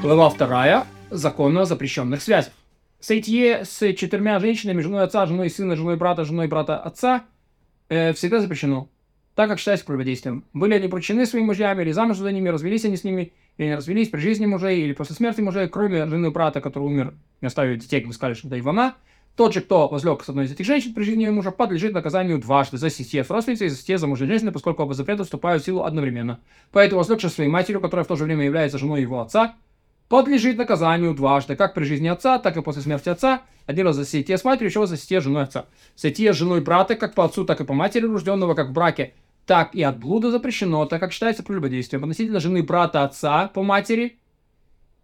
Глава вторая. Закон о запрещенных связях. Сойтие с четырьмя женщинами, женой отца, женой сына, женой брата, женой брата отца, э, всегда запрещено, так как считается противодействием. Были они прочены своими мужьями, или замуж за ними, развелись они с ними, или не развелись при жизни мужей, или после смерти мужей, кроме жены брата, который умер, не оставив детей, как мы сказали, что это Ивана, тот же, кто возлег с одной из этих женщин при жизни мужа, подлежит наказанию дважды за сестье с родственницей и за сестье за мужа женщины, поскольку оба запрета вступают в силу одновременно. Поэтому возлегшая своей матерью, которая в то же время является женой его отца, подлежит наказанию дважды, как при жизни отца, так и после смерти отца. Один раз за сетие с матерью, еще раз за сетие с женой отца. Сетие с женой брата, как по отцу, так и по матери рожденного, как в браке, так и от блуда запрещено, так как считается прелюбодействием. Относительно жены брата отца по матери,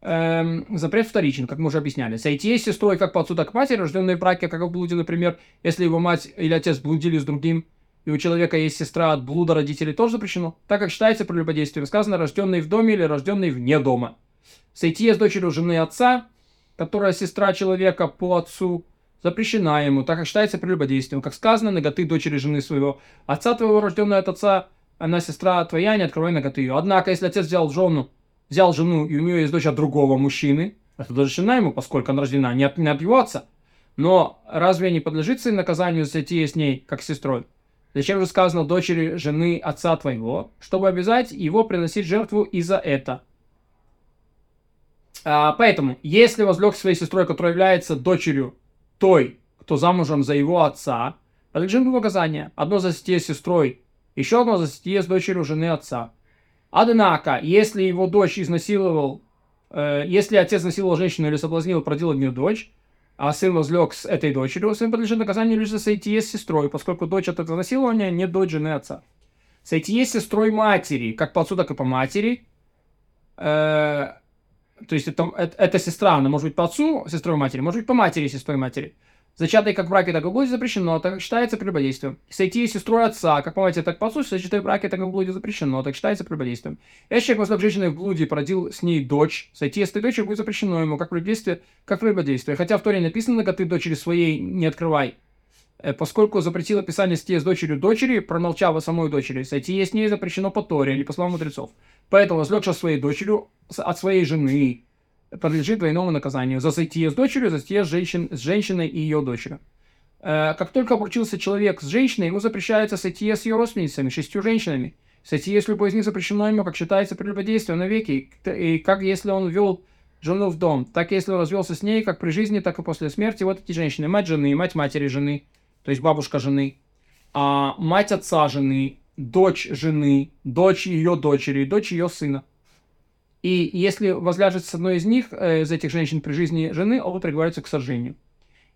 эм, запрет вторичен, как мы уже объясняли. Сойти с сестрой как по отцу, так и матери, рожденной в браке, как в блуде, например, если его мать или отец блудили с другим, и у человека есть сестра от блуда родителей, тоже запрещено, так как считается прелюбодействием. Сказано, рожденный в доме или рожденный вне дома. Сойти с дочерью жены отца, которая сестра человека по отцу, запрещена ему, так как считается прелюбодействием. Как сказано, ноготы дочери жены своего отца твоего, рожденная от отца, она сестра твоя, не открывай ноготы ее. Однако, если отец взял жену, взял жену, и у нее есть дочь от другого мужчины, это разрешена ему, поскольку она рождена не от, не от его отца. Но разве не подлежит сын наказанию зайти с ней, как с сестрой? Зачем же сказано дочери жены отца твоего, чтобы обязать его приносить жертву и за это? А, поэтому, если возлег своей сестрой, которая является дочерью той, кто замужем за его отца, подлежит ему наказание. Одно за с сестрой, еще одно за с дочерью жены отца. Однако, если его дочь изнасиловал, э, если отец изнасиловал женщину или соблазнил и продил от нее дочь, а сын возлег с этой дочерью, сын подлежит наказанию лишь за соитие с сестрой, поскольку дочь от этого насилования не дочь жены отца. Соитие с сестрой матери, как по отцу, так и по матери, э, то есть это, это, это сестра, она может быть по отцу сестрой матери, может быть по матери сестрой матери. Зачатые как в браке, так и в запрещено, так как считается прелюбодействием. Сойти с сестрой отца, как по матери, так по отцу, сочетая в браке, так и в блуде запрещено, так считается прелюбодействием. Если человек возлег женщиной в блуде породил с ней дочь, сойти с этой дочерью будет запрещено ему, как прелюбодействие, как прелюбодействие. Хотя в Торе написано, когда ты дочери своей не открывай. Э, поскольку запретило писание сойти с дочерью дочери, промолчав о самой дочери, сойти с ней запрещено по Торе или по словам мудрецов. Поэтому возлегшая своей дочерью от своей жены подлежит двойному наказанию. За сойти с дочерью, за сойти с, женщин, с женщиной и ее дочерью. Э, как только обручился человек с женщиной, ему запрещается сойти с ее родственницами, шестью женщинами. Сойти с любой из них запрещено ему, как считается прелюбодействие навеки. И как если он вел жену в дом, так если он развелся с ней, как при жизни, так и после смерти. Вот эти женщины. Мать жены, мать матери жены, то есть бабушка жены, а мать отца жены, дочь жены, дочь ее дочери, дочь ее сына. И если возляжет с одной из них, э, из этих женщин при жизни жены, оба приговариваются к сожжению.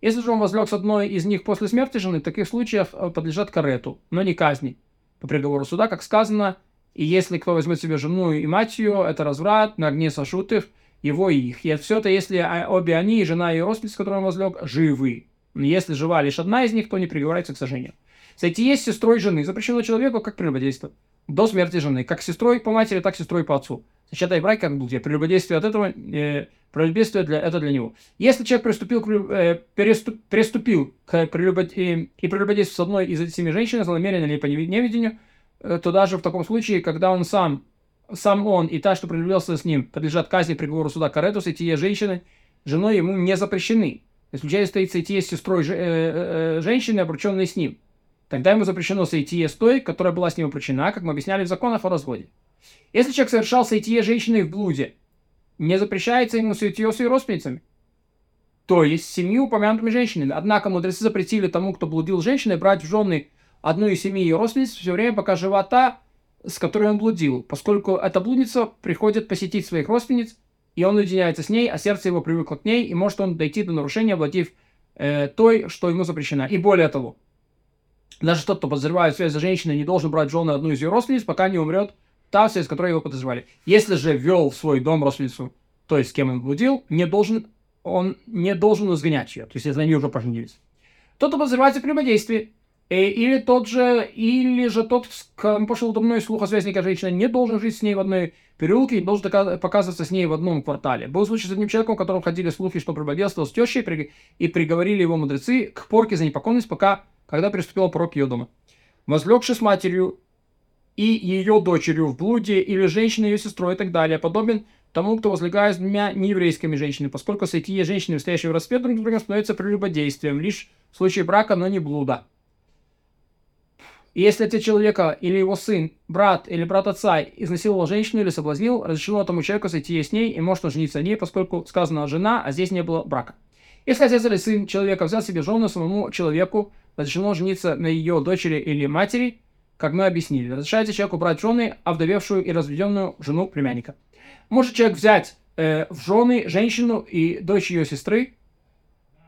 Если же он возлег с одной из них после смерти жены, в таких случаях э, подлежат карету, но не казни. По приговору суда, как сказано, и если кто возьмет себе жену и мать ее, это разврат, на огне сошут их, его и их. И все это, если а, обе они, и жена и родственница, с которым он возлег, живы. Если жива лишь одна из них, то не приговаривается к сожжению. Сойти есть сестрой жены запрещено человеку как прелюбодейство. До смерти жены. Как сестрой по матери, так сестрой по отцу. Сочетай брак как блудие. Прелюбодействие от этого, э, прелюбодействие для, это для него. Если человек приступил к, э, переступ, приступил к прелюбод, э, и прелюбодействию с одной из этих семи женщин, злонамеренно или по неведению, э, то даже в таком случае, когда он сам, сам он и та, что прелюбился с ним, подлежат казни приговору суда Каретус, и те женщины, женой ему не запрещены. Исключая стоит сойти с сестрой э, э, женщины, обрученной с ним. Тогда ему запрещено сойти с той, которая была с ним обручена, как мы объясняли в законах о разводе. Если человек совершал соитие женщины в блуде, не запрещается ему соитие с ее родственницами. То есть с семью упомянутыми женщинами. Однако мудрецы запретили тому, кто блудил женщиной, брать в жены одну из семи ее родственниц все время, пока жива та, с которой он блудил, поскольку эта блудница приходит посетить своих родственниц, и он уединяется с ней, а сердце его привыкло к ней, и может он дойти до нарушения, обладив э, той, что ему запрещено. И более того, даже тот, кто подозревает связь с женщиной, не должен брать жены одну из ее родственниц, пока не умрет та связь, которой его подозревали. Если же ввел в свой дом родственницу, то есть с кем он блудил, не должен, он не должен изгонять ее, то есть если они уже поженились. Тот, кто подозревается в прямодействии, или тот же, или же тот, кем пошел домой слух о связи женщины, не должен жить с ней в одной переулке, не должен показываться с ней в одном квартале. Был случай с одним человеком, у которого ходили слухи, что прелюбодействовал с тещей, и приговорили его мудрецы к порке за непокорность, пока, когда приступил порок ее дома. Возлегший с матерью и ее дочерью в блуде или женщиной, ее сестрой и так далее, подобен тому, кто возлагает с двумя нееврейскими женщинами, поскольку сойти женщины, стоящие в распе друг с другом, становится прелюбодействием, лишь в случае брака, но не блуда. И если это человека или его сын, брат или брат отца изнасиловал женщину или соблазнил, разрешено этому человеку сойти с ней и может жениться на ней, поскольку сказано жена, а здесь не было брака. Если отец или сын человека взял себе жену самому человеку, разрешено жениться на ее дочери или матери, как мы объяснили. Разрешается человеку брать жены овдовевшую и разведенную жену племянника. Может человек взять э, в жены женщину и дочь ее сестры,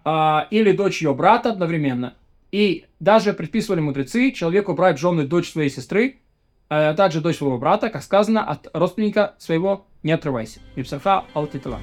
э, или дочь ее брата одновременно. И даже предписывали мудрецы человеку брать жены дочь своей сестры, а также дочь своего брата, как сказано, от родственника своего не отрывайся. Ипсаха Алтитала.